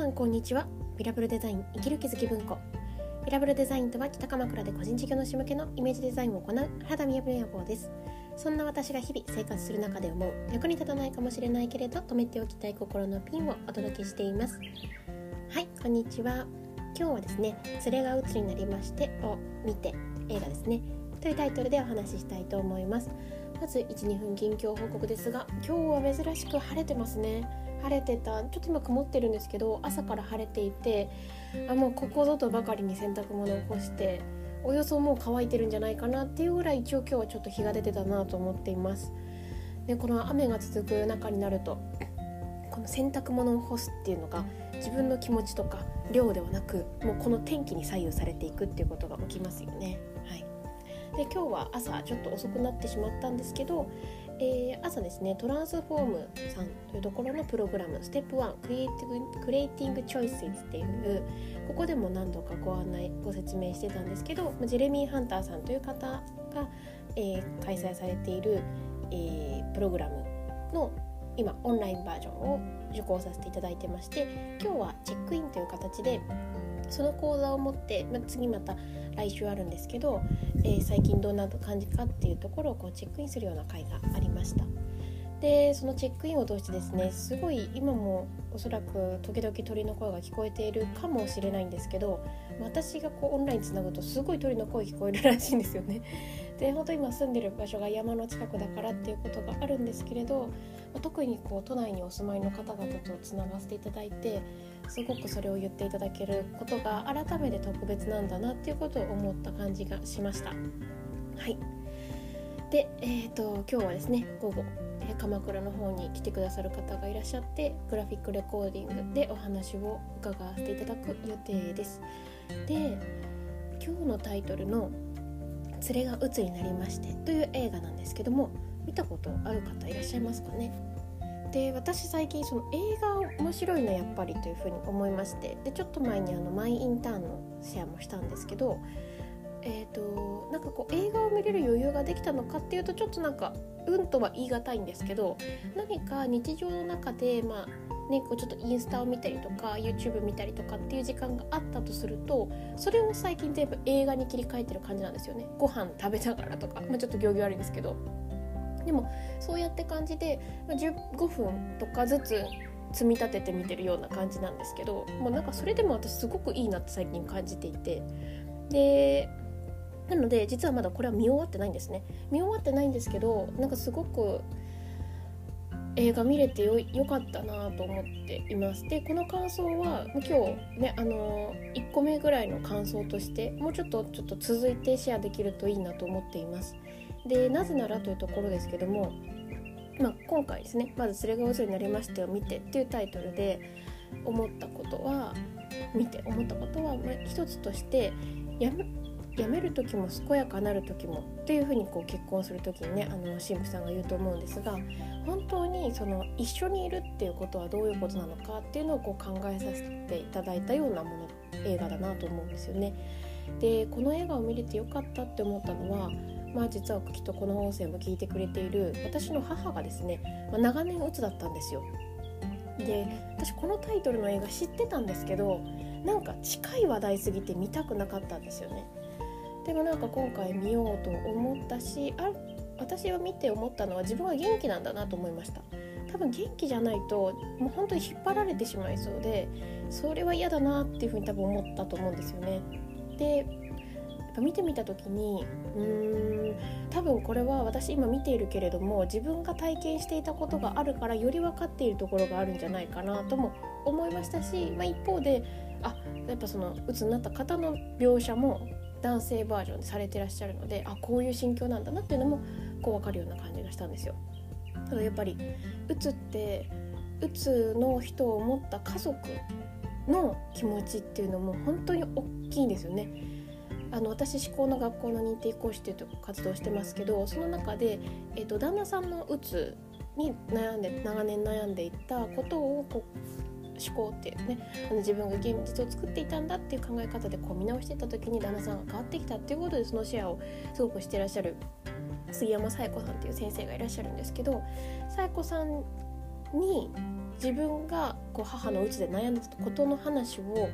さんこんにちは。ミラブルデザイン生きる気づき文庫。ミラブルデザインとは北鎌倉で個人事業主向けのイメージデザインを行う原田宮部予報です。そんな私が日々生活する中で思う役に立たないかもしれないけれど止めておきたい心のピンをお届けしています。はいこんにちは。今日はですね連れが鬱になりましてを見て映画ですね。というタイトルでお話ししたいと思います。まず12分近況報告ですが今日は珍しく晴れてますね。晴れてた。ちょっと今曇ってるんですけど朝から晴れていてあもうここぞとばかりに洗濯物を干しておよそもう乾いてるんじゃないかなっていうぐらい一応今日はちょっと日が出てたなと思っています。でこの雨が続く中になるとこの洗濯物を干すっていうのが自分の気持ちとか量ではなくもうこの天気に左右されていくっていうことが起きますよね。はい、で今日は朝ちょっと遅くなってしまったんですけど、えー、朝ですねトランスフォームさんというところのプログラムステップ1クリエイティブクリエイティングチョイスっていうここでも何度かご案内ご説明してたんですけどジェレミー・ハンターさんという方が、えー、開催されている、えー、プログラムの今オンラインバージョンを受講させていただいてまして今日はチェックインという形でその講座を持って、まあ、次また来週あるんですけど、えー、最近どんな感じかっていうところをこうチェックインするような会がありました。でそのチェックインを通してですねすごい今もおそらく時々鳥の声が聞こえているかもしれないんですけど私がこうオンラインつなぐとすごい鳥の声聞こえるらしいんですよね。で本当今住んでる場所が山の近くだからっていうことがあるんですけれど特にこう都内にお住まいの方々とつながせていただいてすごくそれを言っていただけることが改めて特別なんだなっていうことを思った感じがしました。はいで、えーと、今日はですね午後、鎌倉の方に来てくださる方がいらっしゃってグラフィックレコーディングでお話を伺わせていただく予定です。で今日のタイトルの「連れが鬱になりまして」という映画なんですけども見たことある方いらっしゃいますかね？で私最近その映画面白いのやっぱりというふうに思いましてでちょっと前にあのマイインターンのシェアもしたんですけどえーと、なんかこう映画を見れる余裕ができたのかっていうとちょっとなんかうんとは言い難いんですけど何か日常の中でまあねこうちょっとインスタを見たりとか YouTube 見たりとかっていう時間があったとするとそれを最近全部映画に切り替えてる感じなんですよね。ご飯食べながらとか、まあ、ちょっと行儀悪いですけど。でもそうやって感じで15分とかずつ積み立てて見てるような感じなんですけどもうなんかそれでも私すごくいいなって最近感じていて。でなので実はまだこれは見終わってないんですね。見終わってないんですけどなんかすごく映画見れてよよかったなと思っています。でこの感想は今日ねあの1個目ぐらいの感想としてもうちょっとちょっと続いてシェアできるといいなと思っています。でなぜならというところですけども、まあ、今回ですねまず「連れが渦になりまして」を見てっていうタイトルで思ったことは見て思ったことは、一つとしてやめ辞める時も健やかなる時もっていうふうにこう結婚する時にねあの神父さんが言うと思うんですが本当にその一緒にいるっていうことはどういうことなのかっていうのをこう考えさせていただいたようなもの映画だなと思うんですよね。でこの映画を見れてよかったって思ったのはまあ実はきっとこの音声も聞いてくれている私の母がですね、まあ、長年うつだったんですよ。で私このタイトルの映画知ってたんですけどなんか近い話題すぎて見たくなかったんですよね。でもなんか今回見ようと思ったしあ私は見て思ったのは自分は元気なんだなと思いました。多分元気じゃないともう本当に引っ張られてしまいそうでそれは嫌だなっていうふうに多分思ったと思うんですよね。でやっぱ見てみた時にうーん多分これは私今見ているけれども自分が体験していたことがあるからより分かっているところがあるんじゃないかなとも思いましたし、まあ、一方であやっぱその鬱になった方の描写も男性バージョンでされてらっしゃるのであこういう心境なんだなっていうのもこう分かるような感じがしたんですよ。ただやっぱりうつってうつの人を持った家族の気持ちっていうのも本当に大きいんですよね。あの私思考の学校の認定講師っていう活動してますけどその中で、えーと、旦那さんのうつに悩んで長年悩んでいたことをこう思考っていうねあの自分が現実を作っていたんだっていう考え方でこう見直していった時に旦那さんが変わってきたっていうことでそのシェアをすごくしてらっしゃる杉山紗恵子さんっていう先生がいらっしゃるんですけど紗恵子さんに自分がこう母のうつで悩んだことの話を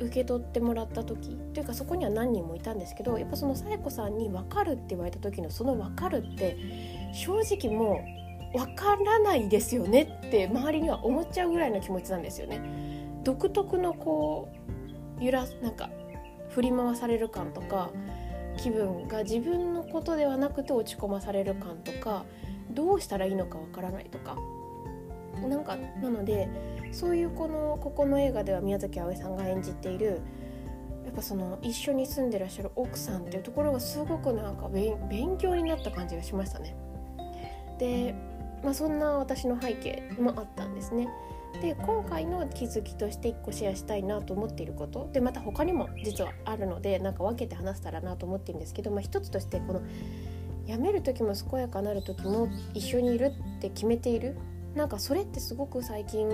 受け取ってもらった時というかそこには何人もいたんですけどやっぱその紗恵子さんに「分かる」って言われた時のその「分かる」って正直もう分からないですよねって周りには思っちゃうぐらいの気持ちなんですよね。独特のこう揺らなんか振り回される感とか気分が自分のことではなくて落ち込まされる感とかどうしたらいいのかわからないとかなんかなのでそういうこのここの映画では宮崎あおいさんが演じているやっぱその一緒に住んでらっしゃる奥さんっていうところがすごくなんか勉強になった感じがしましたね。で、まあ、そんな私の背景もあったんですね。で今回の気づきとして1個シェアしたいなと思っていることでまた他にも実はあるのでなんか分けて話せたらなと思ってるんですけど、まあ、一つとしてこの辞める時も健やかなる時も一緒にいるって決めているなんかそれってすごく最近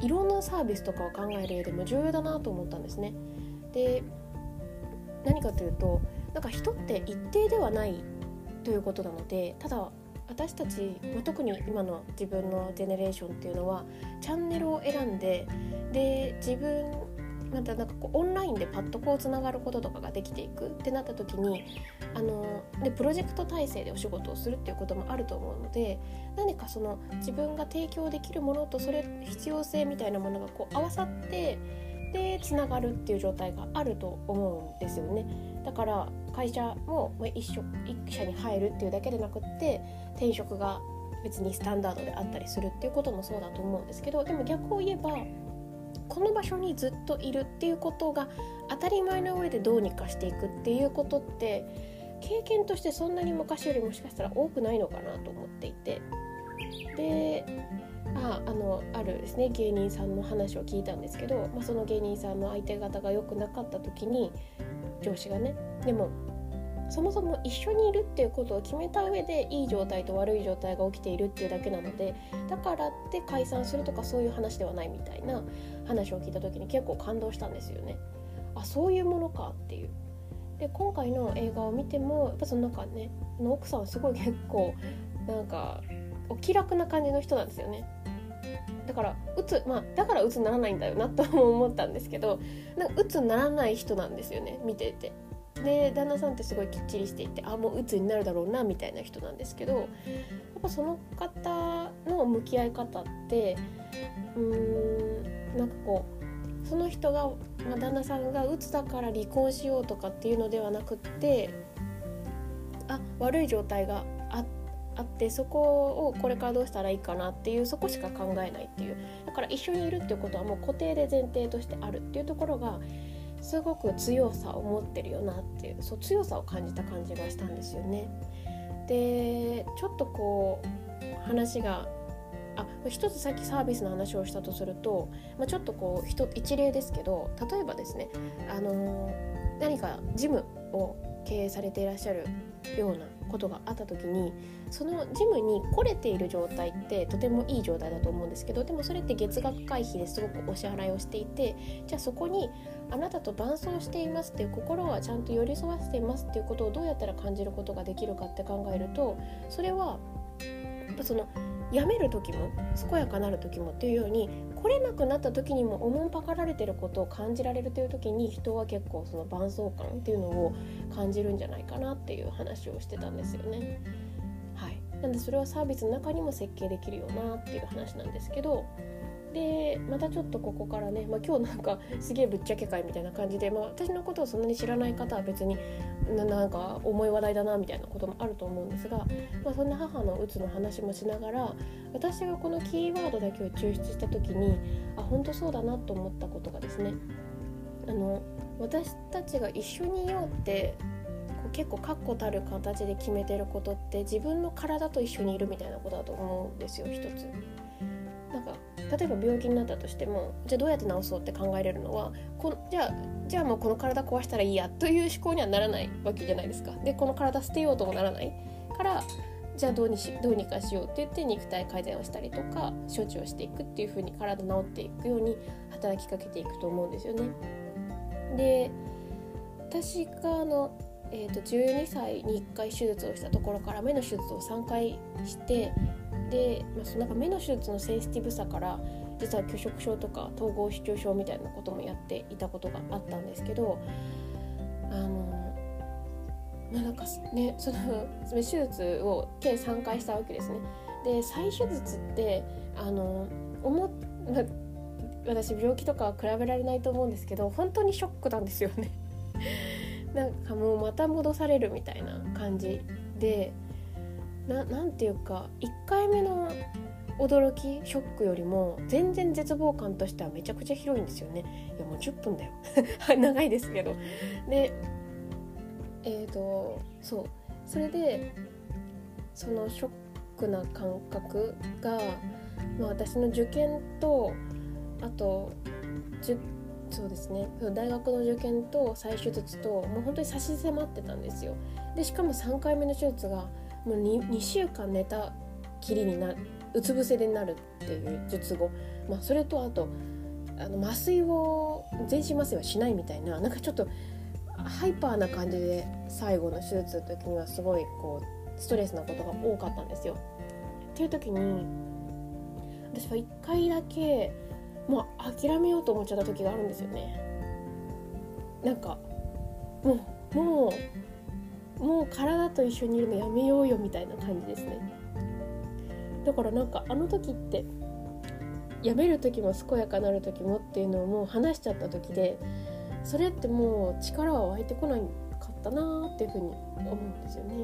いろんなサービスとかを考える上でも重要だなと思ったんですね。で何かというとなんか人って一定ではないということなのでただ私たち、まあ、特に今の自分のジェネレーションっていうのはチャンネルを選んでで自分なんかなんかこうオンラインでパッとこうつながることとかができていくってなった時にあのでプロジェクト体制でお仕事をするっていうこともあると思うので何かその自分が提供できるものとそれ必要性みたいなものがこう合わさってでつながるっていう状態があると思うんですよね。だから会社も一緒一社に入るっていうだけでなくって転職が別にスタンダードであったりするっていうこともそうだと思うんですけどでも逆を言えばこの場所にずっといるっていうことが当たり前の上でどうにかしていくっていうことって経験としてそんなに昔よりもしかしたら多くないのかなと思っていてでああのあるですね芸人さんの話を聞いたんですけど、まあ、その芸人さんの相手方が良くなかった時に上司がねでもそもそも一緒にいるっていうことを決めた上でいい状態と悪い状態が起きているっていうだけなのでだからって解散するとかそういう話ではないみたいな話を聞いた時に結構感動したんですよね。あそういうものかっていう。で今回の映画を見てもやっぱその中ねの奥さんはすごい結構なんかお気楽な感じの人なんですよね。だからうつまあだからうつならないんだよなとも思ったんですけどなんかうつならない人なんですよね見ててで旦那さんってすごいきっちりしていてあもう鬱になるだろうなみたいな人なんですけどやっぱその方の向き合い方ってうーんなんかこうその人が、まあ、旦那さんが鬱だから離婚しようとかっていうのではなくってあ悪い状態がああってそこをこれからどうしたらいいかなっていうそこしか考えないっていう。だから一緒にいるっていうことはもう固定で前提としてあるっていうところがすごく強さを持ってるよなっていうそう強さを感じた感じがしたんですよね。でちょっとこう話があ一つさっきサービスの話をしたとすると、まあ、ちょっとこう一例ですけど例えばですね、あのー、何かジムを経営されていらっしゃるようなことがあった時にそのジムに来れている状態ってとてもいい状態だと思うんですけどでもそれって月額会費ですごくお支払いをしていてじゃあそこにあなたと伴走していますっていう心はちゃんと寄り添わせていますっていうことをどうやったら感じることができるかって考えるとそれはやっぱその辞める時も健やかなる時もっていうように来れなくなった時にもおもんぱかられてることを感じられるという時に人は結構その伴走感っていうのを感じるんじゃないかなっていう話をしてたんですよね。はい、なんでそれはサービスの中にも設計できるよなっていう話なんですけどでまたちょっとここからね、まあ、今日なんかすげえぶっちゃけ会みたいな感じで、まあ、私のことをそんなに知らない方は別になんか重い話題だなみたいなこともあると思うんですが、まあ、そんな母のうつの話もしながら私がこのキーワードだけを抽出した時にあ本当そうだなと思ったことがですねあの私たちが一緒にいようって結構確固たる形で決めてることって自分の体と一緒にいるみたいなことだと思うんですよ一つ。例えば病気になったとしてもじゃあどうやって治そうって考えれるのはこじゃあじゃあもうこの体壊したらいいやという思考にはならないわけじゃないですか。でこの体捨てようともならないからじゃあどうにしどうにかしようって言って肉体改善をしたりとか処置をしていくっていう風に体治っていくように働きかけていくと思うんですよね。で私があの、えー、と12歳に1回手術をしたところから目の手術を3回してで、まあ、そのなんか目の手術のセンシティブさから実は拒食症とか統合失調症みたいなこともやっていたことがあったんですけどあのまあなんかねその手術を計3回したわけですね。で再手術ってあの思っ私病気とかは比べられないと思うんですけど本当にショックなんですよね なんかもうまた戻されるみたいな感じでなんていうか1回目の驚きショックよりも全然絶望感としてはめちゃくちゃ広いんですよね。いやもう10分だよ。長いですけど。でえっ、ー、とそう。それでそのショックな感覚が、まあ、私の受験とあとそうですね。大学の受験と再手術ともう本当に差し迫ってたんですよ。でしかも3回目の手術がもう 2, 2週間寝たきりになうつ伏せになるっていう術後、まあ、それとあとあの麻酔を全身麻酔はしないみたいななんかちょっとハイパーな感じで最後の手術の時にはすごいこうストレスなことが多かったんですよ。っていう時に私は1回だけもう諦めようと思っちゃった時があるんですよね。なんかもうもうもう体と一緒にいるのやめようよみたいな感じですね。だからなんかあの時ってやめる時も健やかなる時もっていうのをもう話しちゃった時でそれってもう力は湧いてこないかったなっていうふうに思うんですよね。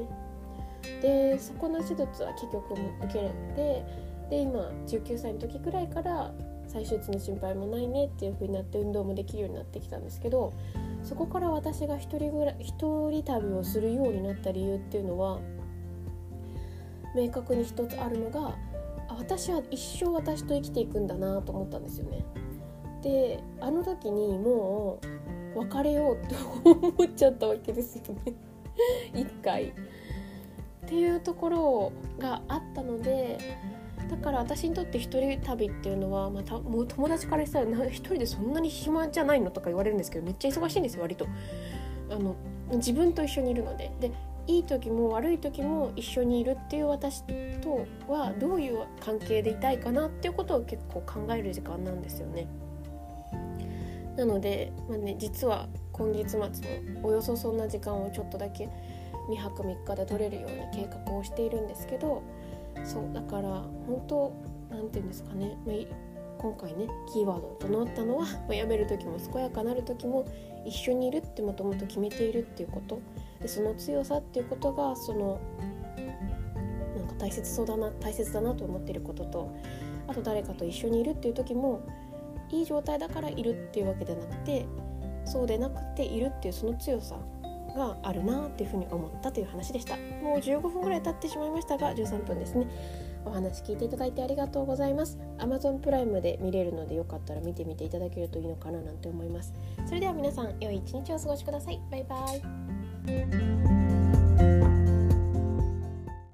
でそこの手術は結局受けれてで今19歳の時くらいから再手術の心配もないねっていう風になって運動もできるようになってきたんですけどそこから私が一人ぐらい一人旅をするようになった理由っていうのは明確に一つあるのが私は一生私と生きていくんだなと思ったんですよね。であの時にもう別れようって思っちゃったわけですよね 一回。っていうところがあったのでだから私にとって一人旅っていうのは、またもう友達からしたら一人でそんなに暇じゃないのとか言われるんですけどめっちゃ忙しいんですよ割とあの自分と一緒にいるのででいい時も悪い時も一緒にいるっていう私とはどういう関係でいたいかなっていうことを結構考える時間なんですよね。なので、まあね、実は今月末のおよそそんな時間をちょっとだけ2泊3日で取れるように計画をしているんですけどそうだから本当何て言うんですかね、ま、今回ねキーワードとなったのは、ま、辞める時も健やかなる時も一緒にいるってもともと決めているっていうこと。でその強さっていうことがそのなんか大切そうだな大切だなと思ってることとあと誰かと一緒にいるっていう時もいい状態だからいるっていうわけじゃなくてそうでなくているっていうその強さ。があるなっていうふうに思ったという話でした。もう15分ぐらい経ってしまいましたが13分ですね。お話聞いていただいてありがとうございます。Amazon プライムで見れるのでよかったら見てみていただけるといいのかななんて思います。それでは皆さん良い一日をお過ごしください。バイバイ。